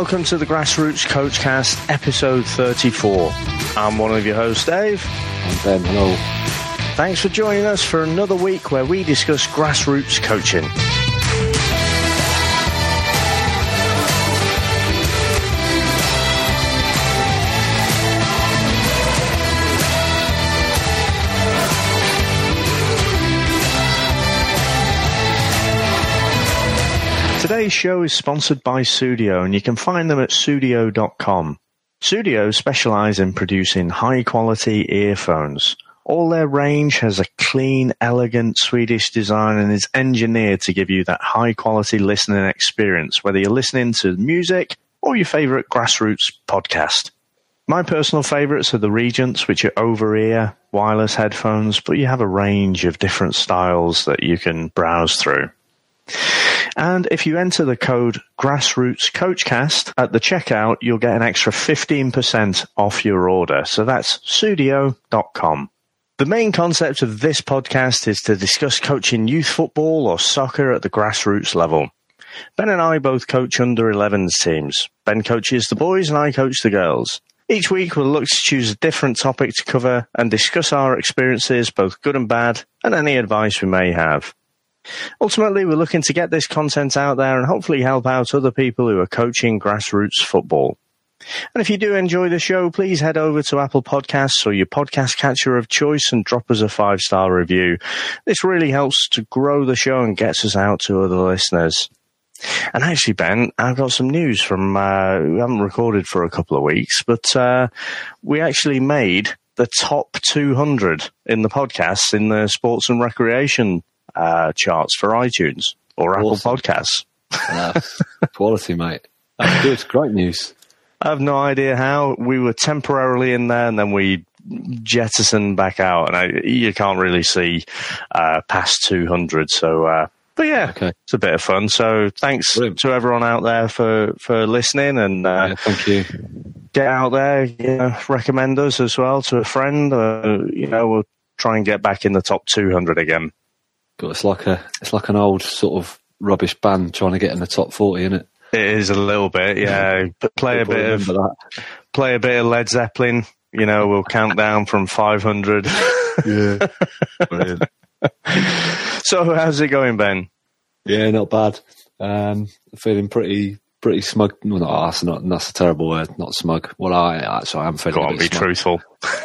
And welcome to the Grassroots Coachcast, episode 34. I'm one of your hosts, Dave. I'm Ben. Hello. Thanks for joining us for another week where we discuss grassroots coaching. Today's show is sponsored by Sudio, and you can find them at sudio.com. Sudio specialize in producing high quality earphones. All their range has a clean, elegant Swedish design and is engineered to give you that high quality listening experience, whether you're listening to music or your favorite grassroots podcast. My personal favorites are the Regents, which are over ear wireless headphones, but you have a range of different styles that you can browse through. And if you enter the code Grassroots Coachcast at the checkout, you'll get an extra 15% off your order. So that's sudio.com. The main concept of this podcast is to discuss coaching youth football or soccer at the grassroots level. Ben and I both coach under 11s teams. Ben coaches the boys and I coach the girls. Each week we'll look to choose a different topic to cover and discuss our experiences, both good and bad, and any advice we may have. Ultimately, we're looking to get this content out there and hopefully help out other people who are coaching grassroots football. And if you do enjoy the show, please head over to Apple Podcasts or your podcast catcher of choice and drop us a five star review. This really helps to grow the show and gets us out to other listeners. And actually, Ben, I've got some news from, uh, we haven't recorded for a couple of weeks, but uh, we actually made the top 200 in the podcasts in the sports and recreation uh, charts for iTunes or awesome. Apple Podcasts. quality, mate. That's good. Great news. I have no idea how we were temporarily in there and then we jettisoned back out, and I, you can't really see uh, past 200. So, uh, but yeah, okay. it's a bit of fun. So, thanks Brilliant. to everyone out there for for listening, and uh, yeah, thank you. Get out there, you know, recommend us as well to a friend. Uh, you know, we'll try and get back in the top 200 again. But it's like a it's like an old sort of rubbish band trying to get in the top forty, isn't it? It is a little bit, yeah. But play a bit of that. play a bit of Led Zeppelin. You know, we'll count down from five hundred. yeah, brilliant. so, how's it going, Ben? Yeah, not bad. Um, feeling pretty pretty smug. Well, not that's not that's a terrible word. Not smug. Well, I actually I'm feeling. Go on, be smug. truthful.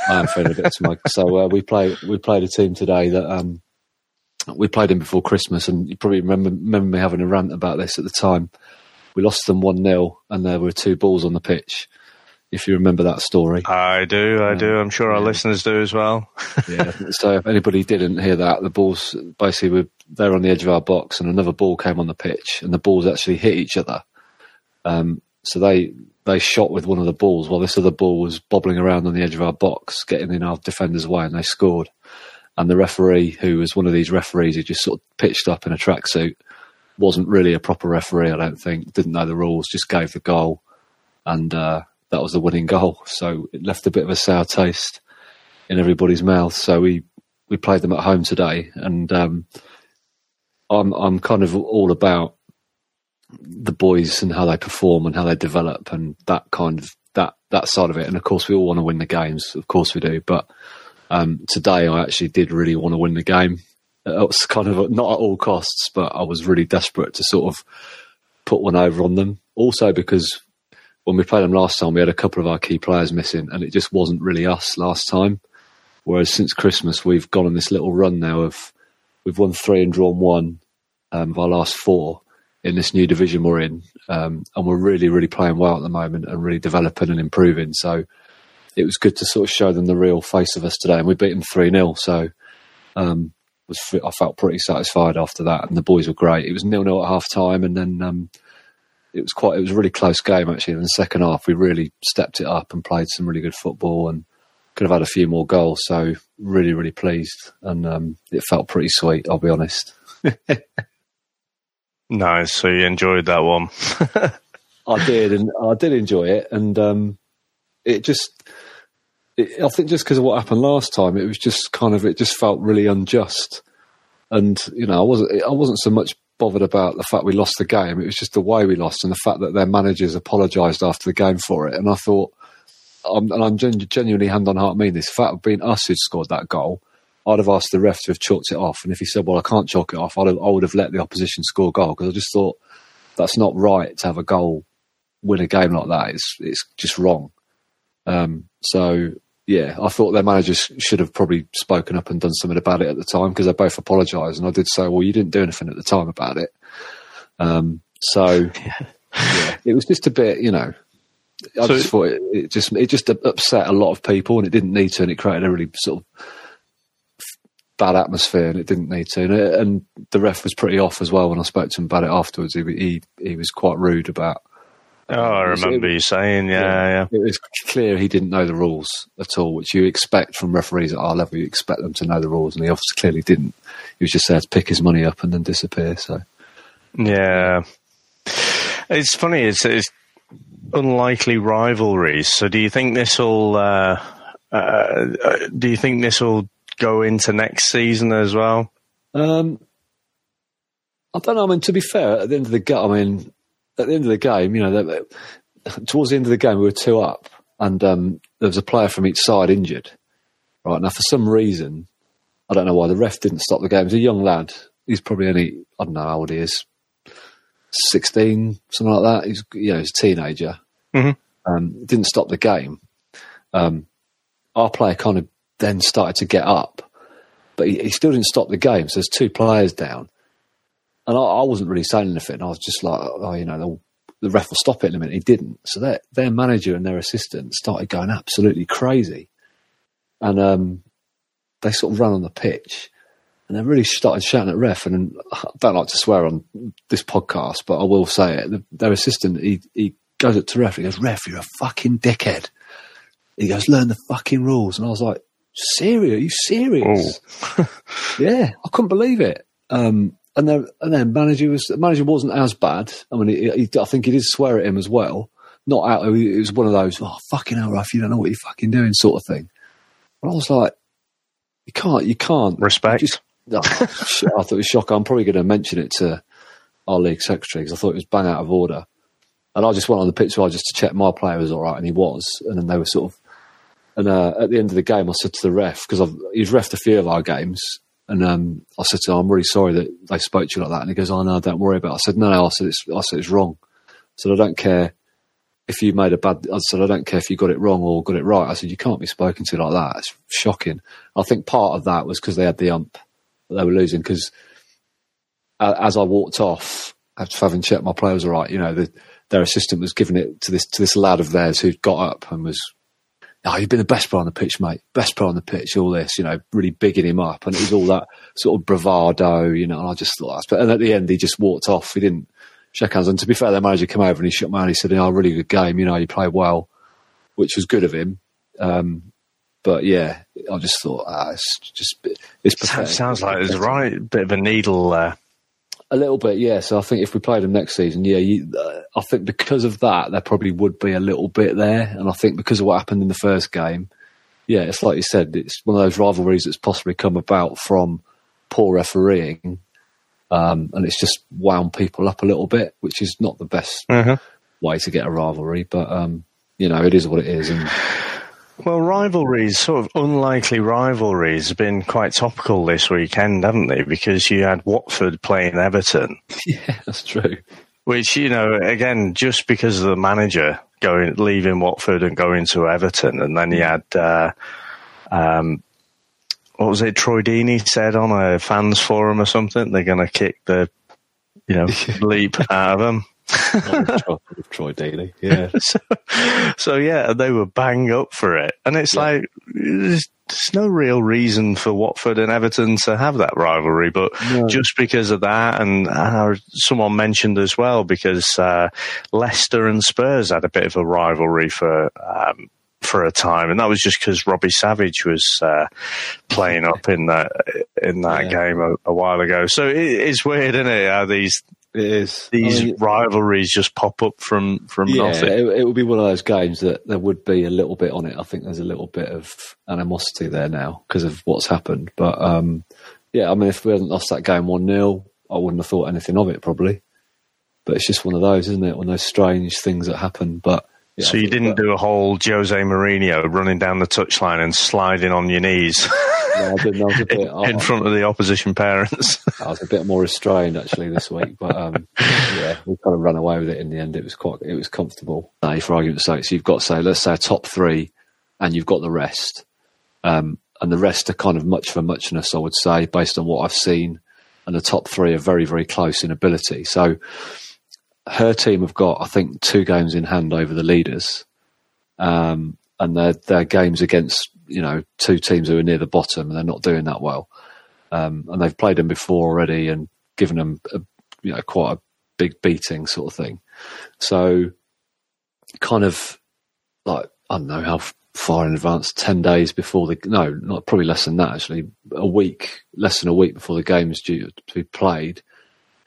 I'm feeling a bit smug. So uh, we play we played a team today that um, we played him before Christmas, and you probably remember remember me having a rant about this at the time. We lost them one 0 and there were two balls on the pitch. If you remember that story, I do, I um, do. I'm sure our yeah. listeners do as well. yeah. So if anybody didn't hear that, the balls basically were there on the edge of our box, and another ball came on the pitch, and the balls actually hit each other. Um, so they they shot with one of the balls while this other ball was bobbling around on the edge of our box, getting in our defenders' way, and they scored and the referee, who was one of these referees who just sort of pitched up in a tracksuit, wasn't really a proper referee. I don't think didn't know the rules, just gave the goal, and uh, that was the winning goal. So it left a bit of a sour taste in everybody's mouth. So we we played them at home today, and um, I'm I'm kind of all about the boys and how they perform and how they develop and that kind of that that side of it. And of course, we all want to win the games. Of course, we do, but um, today, I actually did really want to win the game. It was kind of not at all costs, but I was really desperate to sort of put one over on them. Also, because when we played them last time, we had a couple of our key players missing, and it just wasn't really us last time. Whereas since Christmas, we've gone on this little run now of we've won three and drawn one um, of our last four in this new division we're in, um, and we're really, really playing well at the moment and really developing and improving. So it was good to sort of show them the real face of us today, and we beat them three 0 So um, was I felt pretty satisfied after that, and the boys were great. It was nil nil at half time, and then um, it was quite it was a really close game actually. In the second half, we really stepped it up and played some really good football, and could have had a few more goals. So really, really pleased, and um, it felt pretty sweet. I'll be honest. nice. So you enjoyed that one. I did, and I did enjoy it, and um, it just it, I think just because of what happened last time, it was just kind of it just felt really unjust. And you know, I wasn't I wasn't so much bothered about the fact we lost the game. It was just the way we lost and the fact that their managers apologised after the game for it. And I thought, I'm, and I'm gen- genuinely hand on heart mean this. The fact of being us who'd scored that goal, I'd have asked the ref to have chalked it off. And if he said, well, I can't chalk it off, I'd have, I would have let the opposition score a goal because I just thought that's not right to have a goal win a game like that. It's, it's just wrong. Um, so yeah, I thought their managers should have probably spoken up and done something about it at the time because they both apologised. And I did say, well, you didn't do anything at the time about it. Um, so yeah, it was just a bit, you know, I So- just thought it, it just it just upset a lot of people, and it didn't need to, and it created a really sort of bad atmosphere, and it didn't need to. And, it, and the ref was pretty off as well when I spoke to him about it afterwards. He he, he was quite rude about. Oh, I It remember you saying, yeah, yeah. It was clear he didn't know the rules at all, which you expect from referees at our level. You expect them to know the rules, and he obviously clearly didn't. He was just there to pick his money up and then disappear. So Yeah. It's funny, it's, it's unlikely rivalries. So do you think this will, uh, uh, uh, do you think this will go into next season as well? Um, I don't know. I mean, to be fair, at the end of the game, I mean, at the end of the game, you know, towards the end of the game, we were two up, and um, there was a player from each side injured. Right now, for some reason, I don't know why the ref didn't stop the game. He's a young lad. He's probably only I don't know how old he is, sixteen, something like that. He's you know, he's a teenager. Mhm. Um, didn't stop the game. Um, our player kind of then started to get up, but he, he still didn't stop the game. So there's two players down, and I, I wasn't really saying anything. I was just like, oh, you know, the, the ref will stop it in a minute. He didn't. So their their manager and their assistant started going absolutely crazy, and um, they sort of ran on the pitch. And they really started shouting at ref. And I don't like to swear on this podcast, but I will say it. The, their assistant, he, he goes up to ref. He goes, "Ref, you're a fucking dickhead." He goes, "Learn the fucking rules." And I was like, "Serious? Are you serious?" yeah, I couldn't believe it. Um, and then and then manager was manager wasn't as bad. I mean, he, he, I think he did swear at him as well. Not out. It was one of those, "Oh fucking hell, Ref, you don't know what you're fucking doing," sort of thing. And I was like, "You can't, you can't." Respect. Just, oh, shit, I thought it was shocking. I'm probably going to mention it to our league secretary because I thought it was bang out of order. And I just went on the pitch well, just to check my player was all right, and he was. And then they were sort of. And uh, at the end of the game, I said to the ref because he's refed a few of our games, and um, I said to him, "I'm really sorry that they spoke to you like that." And he goes, "Oh no, don't worry about." it. I said, "No, no." I said, "It's." I said, "It's wrong." I said, "I don't care if you made a bad." I said, "I don't care if you got it wrong or got it right." I said, "You can't be spoken to like that. It's shocking." I think part of that was because they had the ump that they were losing because as I walked off, after having checked my player was all right, you know, the, their assistant was giving it to this to this lad of theirs who'd got up and was, oh, you've been the best player on the pitch, mate. Best player on the pitch. All this, you know, really bigging him up, and it was all that sort of bravado, you know. And I just thought, that's, but and at the end, he just walked off. He didn't shake hands. And to be fair, the manager came over and he shook my hand. He said, "Oh, really good game. You know, you played well," which was good of him. Um, but yeah, I just thought, ah, it's just it's pathetic. Sounds like there's a right bit of a needle there. A little bit, yeah. So I think if we played them next season, yeah, you, uh, I think because of that, there probably would be a little bit there. And I think because of what happened in the first game, yeah, it's like you said, it's one of those rivalries that's possibly come about from poor refereeing. Um, and it's just wound people up a little bit, which is not the best Uh-huh. way to get a rivalry. But, um, you know, it is what it is. And Well, rivalries, sort of unlikely rivalries, have been quite topical this weekend, haven't they? Because you had Watford playing Everton, yeah, that's true. which you know, again, just because of the manager going leaving Watford and going to Everton, and then you had, uh, um, what was it? Troy Deeney said on a fans forum or something, they're going to kick the, you know, leap out of them. Troy, Troy Daly, yeah. so, so yeah, they were bang up for it, and it's Yeah. like there's, there's no real reason for Watford and Everton to have that rivalry, but No. just because of that, and uh, someone mentioned as well because uh, Leicester and Spurs had a bit of a rivalry for. Um, for a time, and that was just because Robbie Savage was uh, playing up in that in that Yeah. game a, a while ago. So it, it's weird, isn't it? How these It is. these I mean, rivalries just pop up from from yeah, nothing. it, it would be one of those games that there would be a little bit on it. I think there's a little bit of animosity there now because of what's happened. But um, yeah, I mean, if we hadn't lost that game one 0 I wouldn't have thought anything of it probably. But it's just one of those, isn't it? One of those strange things that happen. But yeah, so you didn't that, do a whole Jose Mourinho running down the touchline and sliding on your knees. No, I didn't. I was a bit in, front of the opposition parents. I was a bit more restrained actually this week, but um, yeah, we kind of ran away with it in the end. It was quite, it was comfortable. Uh, for argument's sake, so you've got say, let's say a top three, and you've got the rest, um, and the rest are kind of much for muchness, I would say, based on what I've seen, and the top three are very, very close in ability. So her team have got, I think, two games in hand over the leaders, um, and their games against you know two teams who are near the bottom and they're not doing that well, um, and they've played them before already and given them a, you know quite a big beating sort of thing. So, kind of like I don't know how far in advance, ten days before the no, not probably less than that actually, a week, less than a week before the game is due to be played.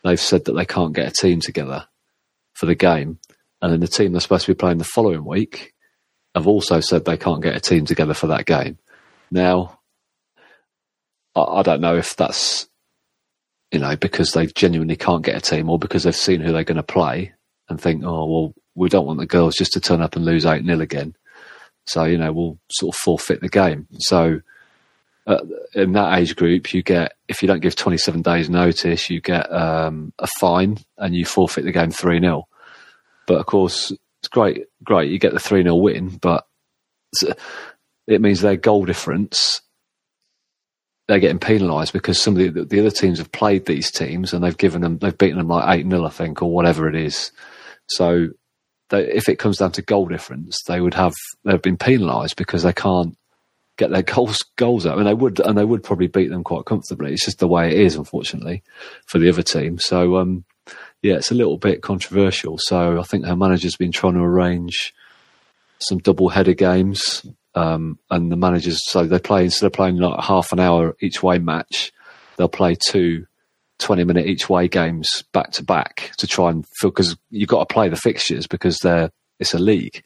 They've said that they can't get a team together for the game. And then the team they're supposed to be playing the following week have also said they can't get a team together for that game. Now, I, I don't know if that's, you know, because they genuinely can't get a team or because they've seen who they're going to play and think, oh, well, we don't want the girls just to turn up and lose 8 0 again. So, you know, we'll sort of forfeit the game. So, uh, in that age group, you get if you don't give 27 days notice, you get um, a fine and you forfeit the game three 0 But of course, it's great, great. You get the three 0 win, but it means their goal difference they're getting penalised because some of the, the, other teams have played these teams and they've given them they've beaten them like eight 0 I think or whatever it is. So if it comes down to goal difference, they would have they've been penalised because they can't get their goals goals out, and they would and they would probably beat them quite comfortably. It's just the way it is, unfortunately, for the other team. So um, yeah, it's a little bit controversial. So I think her manager's been trying to arrange some double header games, um, and the managers so they play instead of playing like half an hour each way match, they'll play two 20 minute each way games back to back to try and because you've got to play the fixtures because they're it's a league.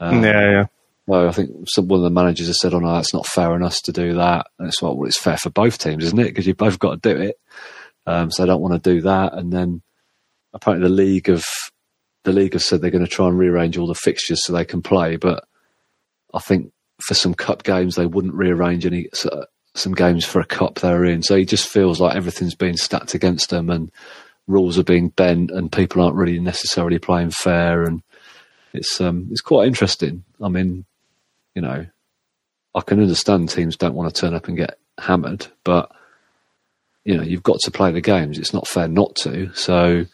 Um, yeah, yeah. No, I think some, one of the managers has said, "Oh no, that's not fair on us to do that." And it's like, well, it's fair for both teams, isn't it? Because you've both got to do it. Um, so I don't want to do that. And then apparently the league of the league have said they're going to try and rearrange all the fixtures so they can play. But I think for some cup games they wouldn't rearrange any some games for a cup they're in. So he just feels like everything's being stacked against them and rules are being bent and people aren't really necessarily playing fair and it's um it's quite interesting. I mean, you know, I can understand teams don't want to turn up and get hammered, but you know, you've got to play the games. It's not fair not to. So,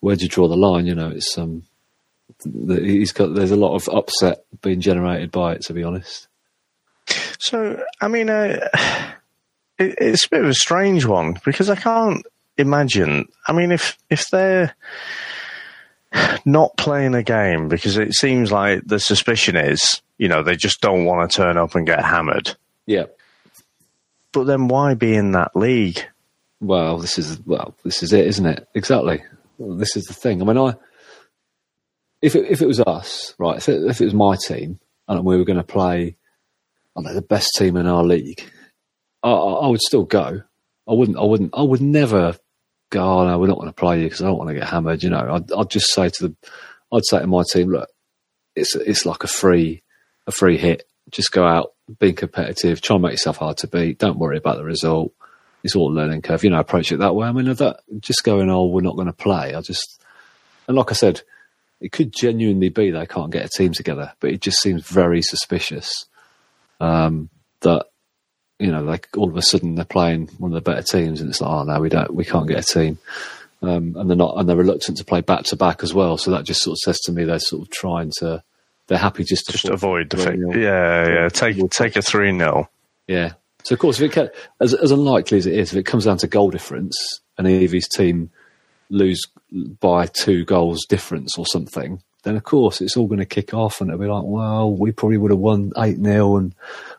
where do you draw the line? You know, it's um, he's got there's a lot of upset being generated by it. To be honest. So, I mean, uh, it, it's a bit of a strange one because I can't imagine. I mean, if if they're not playing a game because it seems like the suspicion is, you know, they just don't want to turn up and get hammered. Yeah. But then why be in that league? Well, this is well, this is it, isn't it? Exactly. Well, this is the thing. I mean, I if it, if it was us, right? If it, if it was my team and we were going to play, I know the best team in our league, I, I would still go. I wouldn't. I wouldn't. I would never go, oh, no, we're not going to play you because I don't want to get hammered. You know, I'd, I'd, just say to the, I'd say to my team, look, it's it's like a free a free hit. Just go out, be competitive, try and make yourself hard to beat. Don't worry about the result. It's all learning curve. You know, approach it that way. I mean, that just going, oh, we're not going to play. I just, and like I said, it could genuinely be they can't get a team together, but it just seems very suspicious um, that you know, like all of a sudden they're playing one of the better teams, and it's like, oh no, we don't, we can't get a team, um, and they're not, and they're reluctant to play back to back as well. So that just sort of says to me they're sort of trying to, they're happy just to just avoid the thing. Yeah, yeah, take take a three 0 Yeah. So of course, if it can, as as unlikely as it is, if it comes down to goal difference and Evie's team lose by two goals difference or something, then of course it's all going to kick off and it'll be like, well, we probably would have won 8 0 and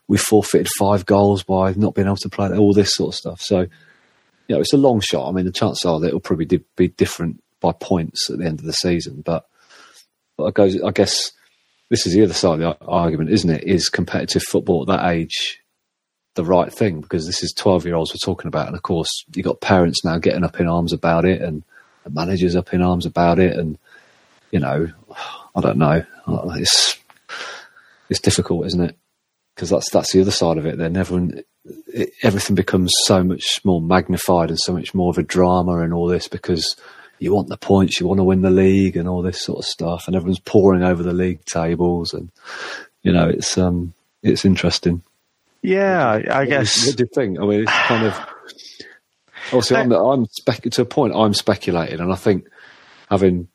we forfeited five goals by not being able to play all this sort of stuff. So, you know, it's a long shot. I mean, the chances are that it'll probably be different by points at the end of the season. But, but I, goes, I guess this is the other side of the argument, isn't it? Is competitive football at that age the right thing because this is 12 year olds we're talking about. And of course, you've got parents now getting up in arms about it and managers up in arms about it. And, you know, I don't know. It's, it's difficult, isn't it? Because that's, that's the other side of it. Then everyone, it, everything becomes so much more magnified and so much more of a drama and all this because you want the points, you want to win the league and all this sort of stuff. And everyone's pouring over the league tables and, you know, it's, um, it's interesting. Yeah, I, I guess. What do you think? I mean, it's kind of obviously I'm, I'm spec- to a point. I'm speculating, and I think having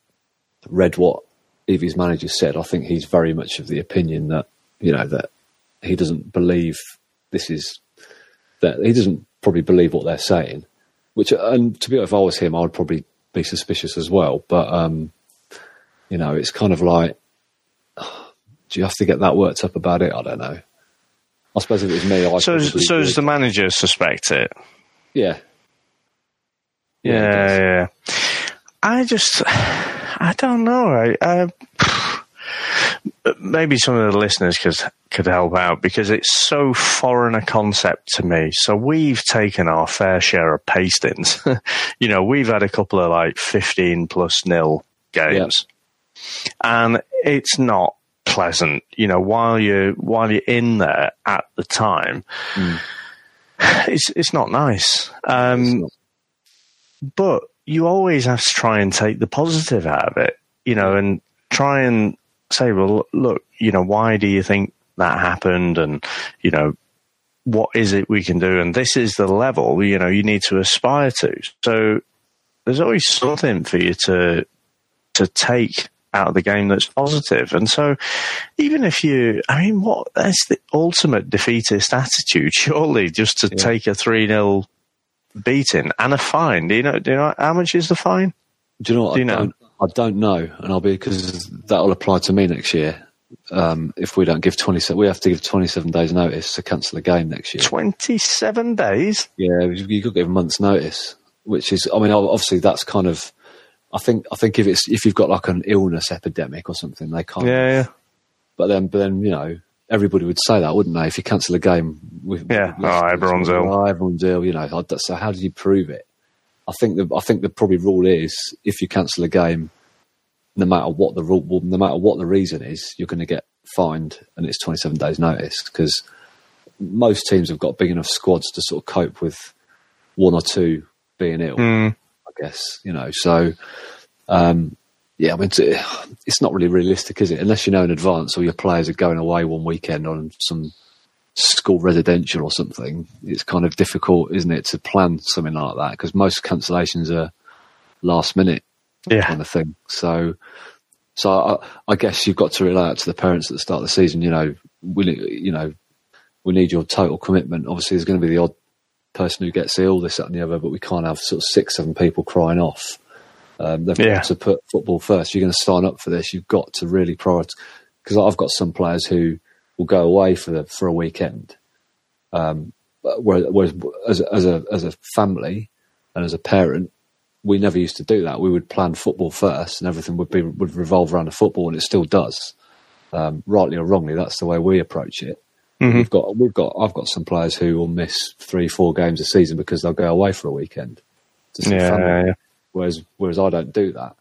read what Evie's manager said, I think he's very much of the opinion that you know that he doesn't believe this is that he doesn't probably believe what they're saying. Which, and to be honest, if I was him, I would probably be suspicious as well. But um, you know, it's kind of like, do you have to get that worked up about it? I don't know. I suppose if it was me, I so so does the manager suspect it? Yeah. Yeah, yeah. yeah. I just, I don't know. I, I, maybe some of the listeners could could help out because it's so foreign a concept to me. So we've taken our fair share of pastings. you know, we've had a couple of like fifteen plus nil games, and it's not pleasant. You know, while you while you're in there at the time, mm. it's it's not nice. Um, not. But you always have to try and take the positive out of it. You know, and try and say, well, look, you know, why do you think that happened? And you know, what is it we can do? And this is the level you know you need to aspire to. So there's always something for you to to take out of the game that's positive. And so, even if you, I mean, what that's the ultimate defeatist attitude, surely, just to yeah. take a 3 0 beating and a fine. Do you know, do you know how much is the fine? Do you know? Do you I, know? I don't know. And I'll be, because that'll apply to me next year. Um, if we don't give 27, we have to give 27 days notice to cancel the game next year. 27 days? Yeah, you've got to give a month's notice, which is, I mean, obviously that's kind of, I think I think if it's if you've got like an illness epidemic or something, they can't. Yeah, yeah. But then, but then you know, everybody would say that, wouldn't they? If you cancel a game, with, yeah, with, oh, everyone's ill. Oh, everyone's ill. You know, so how do you prove it? I think the I think the probably rule is if you cancel a game, no matter what the rule, no matter what the reason is, you're going to get fined, and it's 27 days notice because most teams have got big enough squads to sort of cope with one or two being ill. Mm guess you know. So, um, yeah, I mean, it's not really realistic, is it? Unless you know in advance, or your players are going away one weekend on some school residential or something. It's kind of difficult, isn't it, to plan something like that because most cancellations are last minute yeah. kind of thing. So, so I, I, guess you've got to relay out to the parents at the start of the season. You know, we, you know, we need your total commitment. Obviously, there's going to be the odd person who gets ill, this, that, and the other, but we can't have sort of six, seven people crying off. Um, they've yeah. got to put football first. You're going to sign up for this. You've got to really prioritize. Because I've got some players who will go away for the, for a weekend. Um, whereas, whereas as, as a as a family and as a parent, we never used to do that. We would plan football first, and everything would be would revolve around the football, and it still does. Um, rightly or wrongly, that's the way we approach it. Mm-hmm. We've got we've got I've got some players who will miss three four games a season because they'll go away for a weekend. Yeah, yeah, Whereas whereas I don't do that.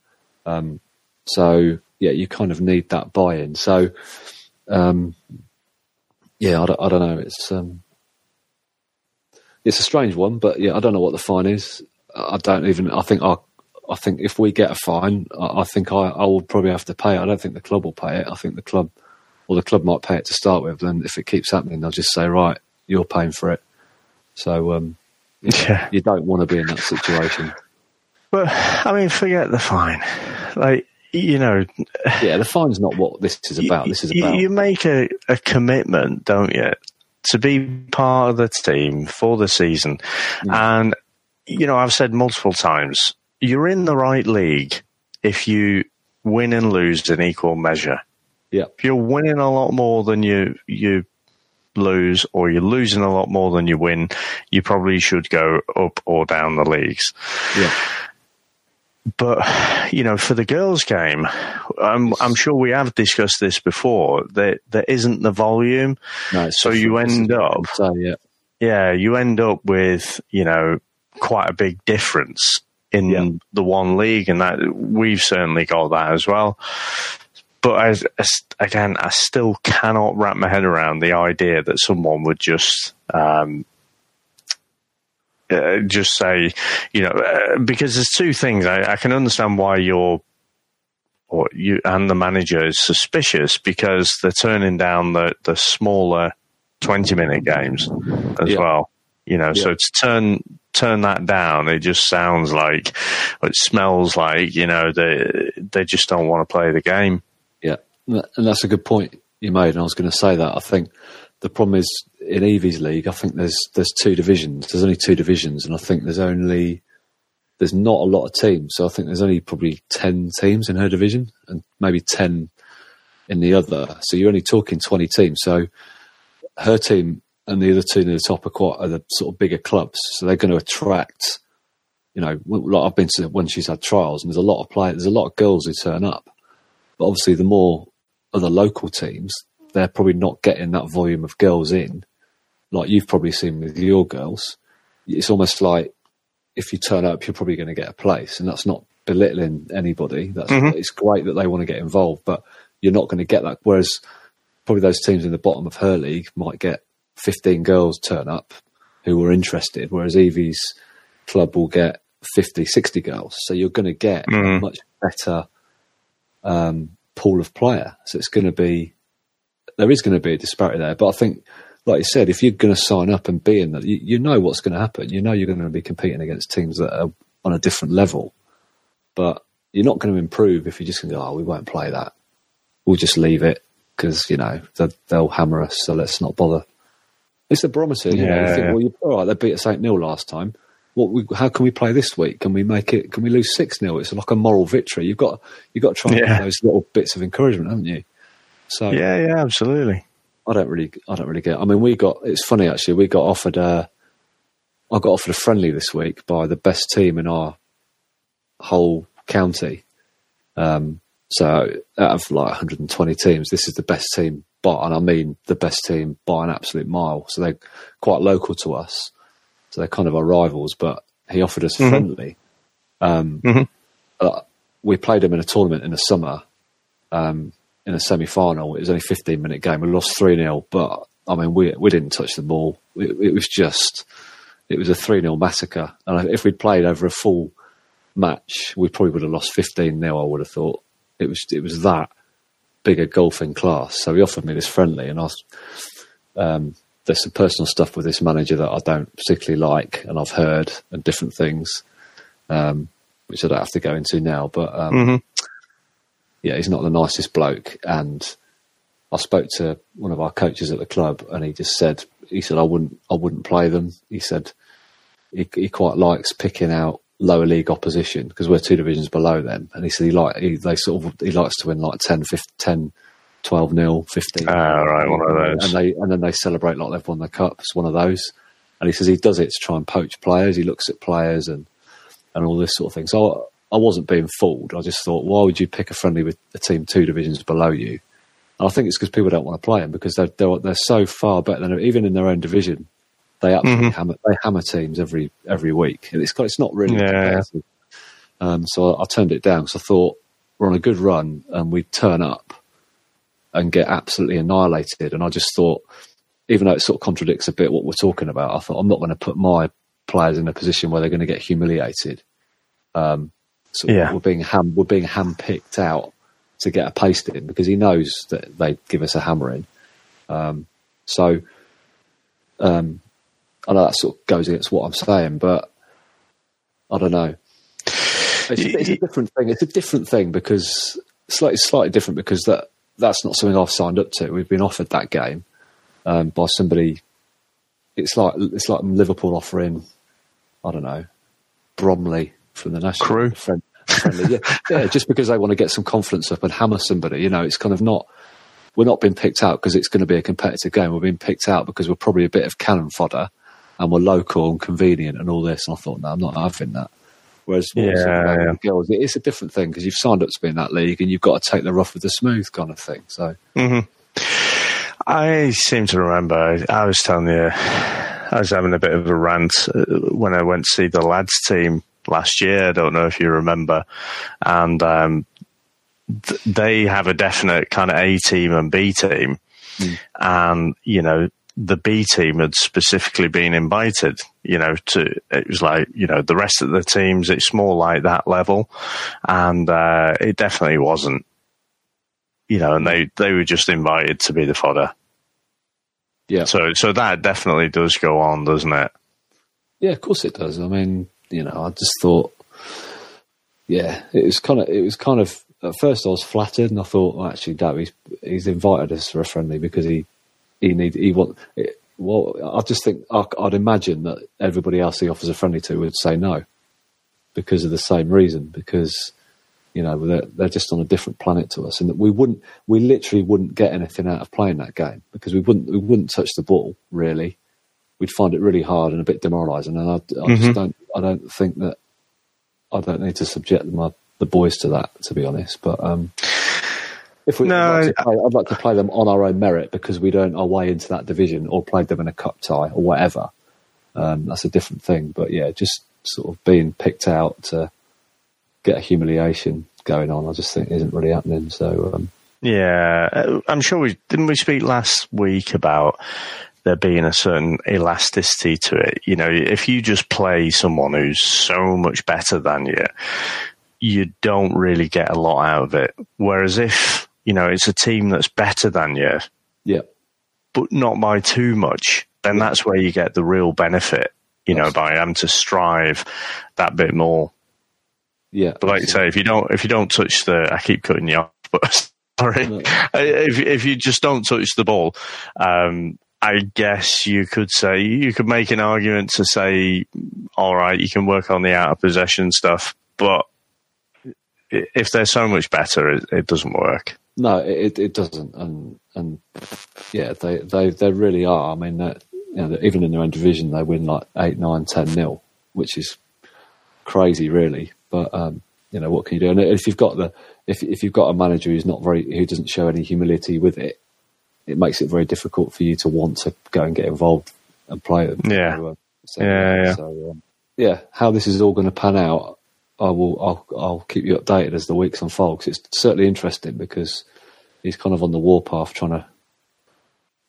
Um, so yeah, you kind of need that buy-in. So um, yeah, I don't, I don't know. It's um, it's a strange one, but yeah, I don't know what the fine is. I don't even. I think I. I think if we get a fine, I, I think I, I will probably have to pay it. I don't think the club will pay it. I think the club or the club might pay it to start with. Then if it keeps happening, they'll just say, right, you're paying for it. So um, yeah, you don't want to be in that situation. But I mean, forget the fine. Like you know, yeah, the fine's not what this is about. This is about you make a, a commitment, don't you, to be part of the team for the season, mm. and you know, I've said multiple times, you're in the right league if you win and lose in equal measure. Yeah. If you're winning a lot more than you you lose, or you're losing a lot more than you win, you probably should go up or down the leagues. Yeah. But you know, for the girls' game, I'm, I'm sure we have discussed this before. There there isn't the volume, no, so you end up so, yeah. yeah, you end up with you know quite a big difference in Yeah. the one league, and that we've certainly got that as well. But as, as again, I still cannot wrap my head around the idea that someone would just um, uh, just say, you know, uh, because there's two things. I, I can understand why you're or you and the manager is suspicious because they're turning down the the smaller 20 minute games as Yeah. well. You know, so to turn turn that down, it just sounds like, it smells like, you know, they they just don't want to play the game. Yeah, and that's a good point you made. And I was going to say that I think the problem is in Evie's league. I think there's there's two divisions. There's only two divisions, and I think there's only there's not a lot of teams. So I think there's only probably ten teams in her division, and maybe ten in the other. So you're only talking twenty teams. So her team and the other two near the top are quite are the sort of bigger clubs. So they're going to attract. You know, like I've been to when she's had trials, and there's a lot of players. There's a lot of girls who turn up. But obviously, the more other local teams, they're probably not getting that volume of girls in, like you've probably seen with your girls. It's almost like if you turn up, you're probably going to get a place, and that's not belittling anybody. That's it's great that they want to get involved, but you're not going to get that. Whereas probably those teams in the bottom of her league might get 15 girls turn up who were interested, whereas Evie's club will get 50, 60 girls. So you're going to get a much better um, pool of player. So it's going to be there is going to be a disparity there. But I think, like you said, if you're going to sign up and be in that, you, you know what's going to happen. You know you're going to be competing against teams that are on a different level. But you're not going to improve if you're just going to go, oh, we won't play that. We'll just leave it because, you know, they'll, they'll hammer us, so let's not bother. It's the barometer. You know, you Yeah, think, yeah. well, you're, all right, they beat us 8 0 last time. What we, how can we play this week? Can we make it? Can we lose six 0 It's like a moral victory. You've got you've got to try and Yeah. get those little bits of encouragement, haven't you? So Yeah, yeah, absolutely. I don't really, I don't really get. I mean, we got. It's funny actually. We got offered a. I got offered a friendly this week by the best team in our whole county. Um, so out of like 120 teams, this is the best team by, and I mean the best team by an absolute mile. So they're quite local to us. So they're kind of our rivals. But he offered us friendly. Um, Mhm. uh, we played them in a tournament in the summer um, in a semi final. It was only a 15 minute game. We lost 3 0, but I mean, we, we didn't touch the ball. It, it was just, it was a 3 0 massacre. And if we'd played over a full match, we probably would have lost 15 0, I would have thought. It was, it was that big a golfing class. So he offered me this friendly, and I was, um, there's some personal stuff with this manager that I don't particularly like, and I've heard and different things, um, which I don't have to go into now. But um, Mhm. yeah, he's not the nicest bloke. And I spoke to one of our coaches at the club, and he just said, he said I wouldn't, I wouldn't play them. He said he, he quite likes picking out lower league opposition because we're two divisions below them, and he said he like he, they sort of he likes to win like 10, 15, 10 12 nil, 15. Ah, right, one of those. And they and then they celebrate like they've won the cup. It's one of those. And he says he does it to try and poach players. He looks at players and and all this sort of thing. So I, wasn't being fooled. I just thought, why would you pick a friendly with a team two divisions below you? And I think it's because people don't want to play them because they're, they're they're so far better than even in their own division. They absolutely hammer they hammer teams every every week, and it's it's not really Yeah. competitive. Um, so I, I turned it down because I thought we're on a good run and we turn up and get absolutely annihilated. And I just thought, even though it sort of contradicts a bit what we're talking about, I thought I'm not going to put my players in a position where they're going to get humiliated. Um, so Yeah. we're being ham we're being handpicked out to get a paste in because he knows that they give us a hammering. Um, so um, I know that sort of goes against what I'm saying, but I don't know. It's, a- it's a different thing. It's a different thing because slightly slightly different because that that's not something I've signed up to. We've been offered that game um, by somebody. It's like it's like Liverpool offering, I don't know, Bromley from the national Crew. friend, friendly. Yeah, yeah, just because they want to get some confidence up and hammer somebody. You know, it's kind of not. We're not being picked out because it's going to be a competitive game. We're being picked out because we're probably a bit of cannon fodder and we're local and convenient and all this. And I thought, no, I'm not having that. Whereas what I'm saying Yeah, yeah. the girls, it is a different thing because you've signed up to be in that league and you've got to take the rough with the smooth kind of thing. So I seem to remember I was telling you I was having a bit of a rant uh, when I went to see the lads team last year. I don't know if you remember, and um, th- they have a definite kind of A team and B team, mm. and you know the B team had specifically been invited. You know, to it was like you know the rest of the teams. It's more like that level, and uh, it definitely wasn't. You know, and they they were just invited to be the fodder. Yeah. So so that definitely does go on, doesn't it? Yeah, of course it does. I mean, you know, I just thought, yeah, it was kind of it was kind of at first I was flattered and I thought, well, actually, Dad, he's he's invited us for a friendly because he he need he want. It, well, I just think I, I'd imagine that everybody else he offers a friendly to would say no because of the same reason because you know they're, they're just on a different planet to us and that we wouldn't we literally wouldn't get anything out of playing that game because we wouldn't we wouldn't touch the ball really we'd find it really hard and a bit demoralizing and I, I mm-hmm. just don't I don't think that I don't need to subject my the boys to that to be honest but um if we, no, I'd like, play, I'd like to play them on our own merit because we don't our way into that division or played them in a cup tie or whatever. Um, that's a different thing. But yeah, just sort of being picked out to get a humiliation going on, I just think isn't really happening. So um, yeah, uh, I'm sure we didn't we speak last week about there being a certain elasticity to it. You know, if you just play someone who's so much better than you, you don't really get a lot out of it. Whereas if you know, it's a team that's better than you. Yeah. But not by too much. Then that's where you get the real benefit, you know, by having to strive that bit more. Yeah. But like you say, if you don't, if you don't touch the, I keep cutting you off, but sorry, no. if if you just don't touch the ball, um, I guess you could say you could make an argument to say, all right, you can work on the out of possession stuff, but if they're so much better, it, it doesn't work. No, it it doesn't, and and yeah, they they they really are. I mean, you know, even in their own division, they win like eight, nine, ten nil, which is crazy, really. But um, you know, what can you do? And if you've got the if if you've got a manager who's not very who doesn't show any humility with it, it makes it very difficult for you to want to go and get involved and play them. Yeah, so, yeah, yeah. So, um, yeah, how this is all going to pan out, I will. I'll, I'll keep you updated as the weeks unfold. Cause it's certainly interesting because he's kind of on the warpath, trying to.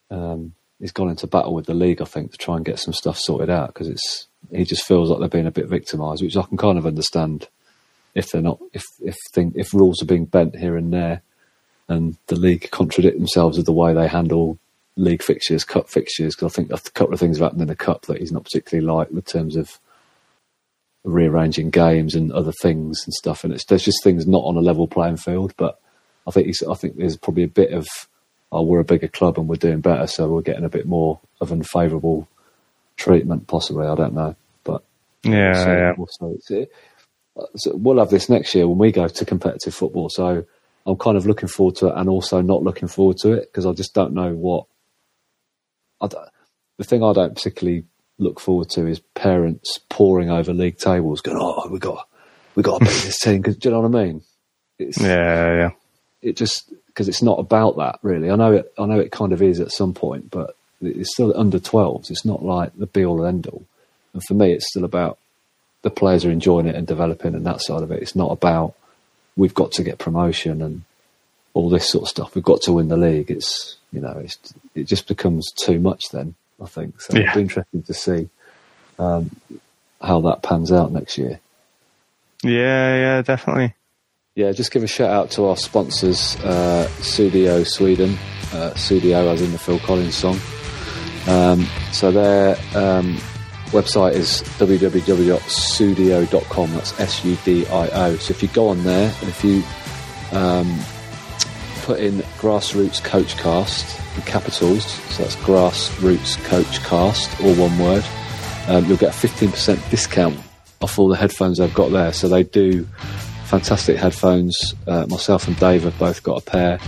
Um, he's gone into battle with the league, I think, to try and get some stuff sorted out because it's. He just feels like they're being a bit victimised, which I can kind of understand. If they're not, if if thing, if rules are being bent here and there, and the league contradict themselves with the way they handle league fixtures, cup fixtures, because I think a couple of things have happened in the cup that he's not particularly like in terms of rearranging games and other things and stuff. And it's there's just things not on a level playing field. But I think I think there's probably a bit of oh, we're a bigger club and we're doing better, so we're getting a bit more of an unfavourable treatment. Possibly, I don't know, but yeah, so, yeah. Also, it, so we'll have this next year when we go to competitive football. So I'm kind of looking forward to it, and also not looking forward to it because I just don't know what. I the thing I don't particularly look forward to is parents poring over league tables, going, "Oh, we got we got to beat this team." Cause, do you know what I mean? It's, yeah, yeah. It just because it's not about that really. I know it. I know it kind of is at some point, but it's still under 12s. It's not like the be all and end all. And for me, it's still about the players are enjoying it and developing and that side of it. It's not about we've got to get promotion and all this sort of stuff. We've got to win the league. It's you know, it's, it just becomes too much then. I think. So yeah. it'll be interesting to see um, how that pans out next year. Yeah, yeah, definitely. Yeah, just give a shout out to our sponsors, uh, Sudio Sweden, uh, Sudio as in the Phil Collins song. Um, so their um, website is www.sudio.com. That's S-U-D-I-O. So if you go on there and if you um, put in Grassroots Coachcast, in capitals, so that's Grassroots Coach Cast, all one word, um, you'll get a 15% discount off all the headphones I've got there. So they do fantastic headphones. Uh, myself and Dave have both got a pair.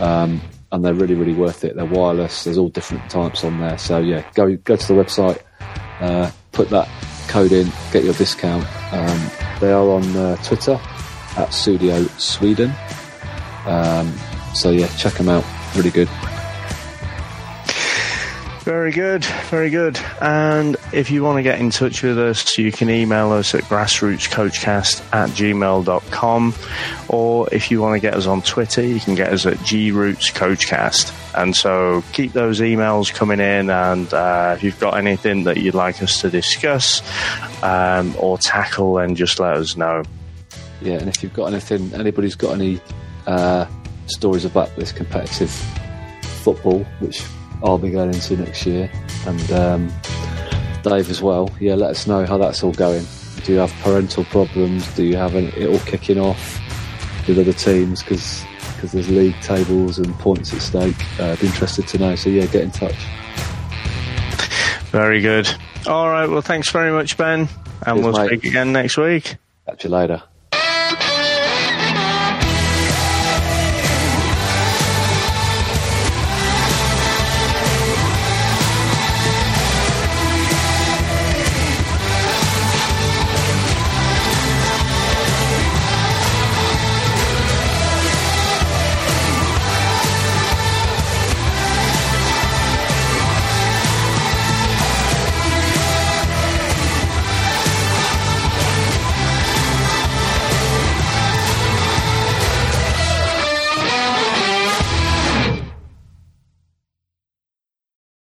Um, and they're really, really worth it. They're wireless. There's all different types on there. So yeah, go go to the website, uh, put that code in, get your discount. Um, they are on uh, Twitter at Sudio Sweden. Um, so yeah, check them out. Really good. Very good, very good. And if you want to get in touch with us, you can email us at grassrootscoachcast at gmail.com. Or if you want to get us on Twitter, you can get us at grootscoachcast. And so keep those emails coming in. And uh, if you've got anything that you'd like us to discuss um, or tackle, then just let us know. Yeah, and if you've got anything, anybody's got any uh, stories about this competitive football, which I'll be going into next year, and um, Dave as well. Yeah, let us know how that's all going. Do you have parental problems? Do you have it all kicking off with other teams? Because there's league tables and points at stake. Uh, I'd be interested to know. So yeah, get in touch. Very good. All right. Well, thanks very much, Ben, and Cheers, we'll mate. speak again next week. Catch you later.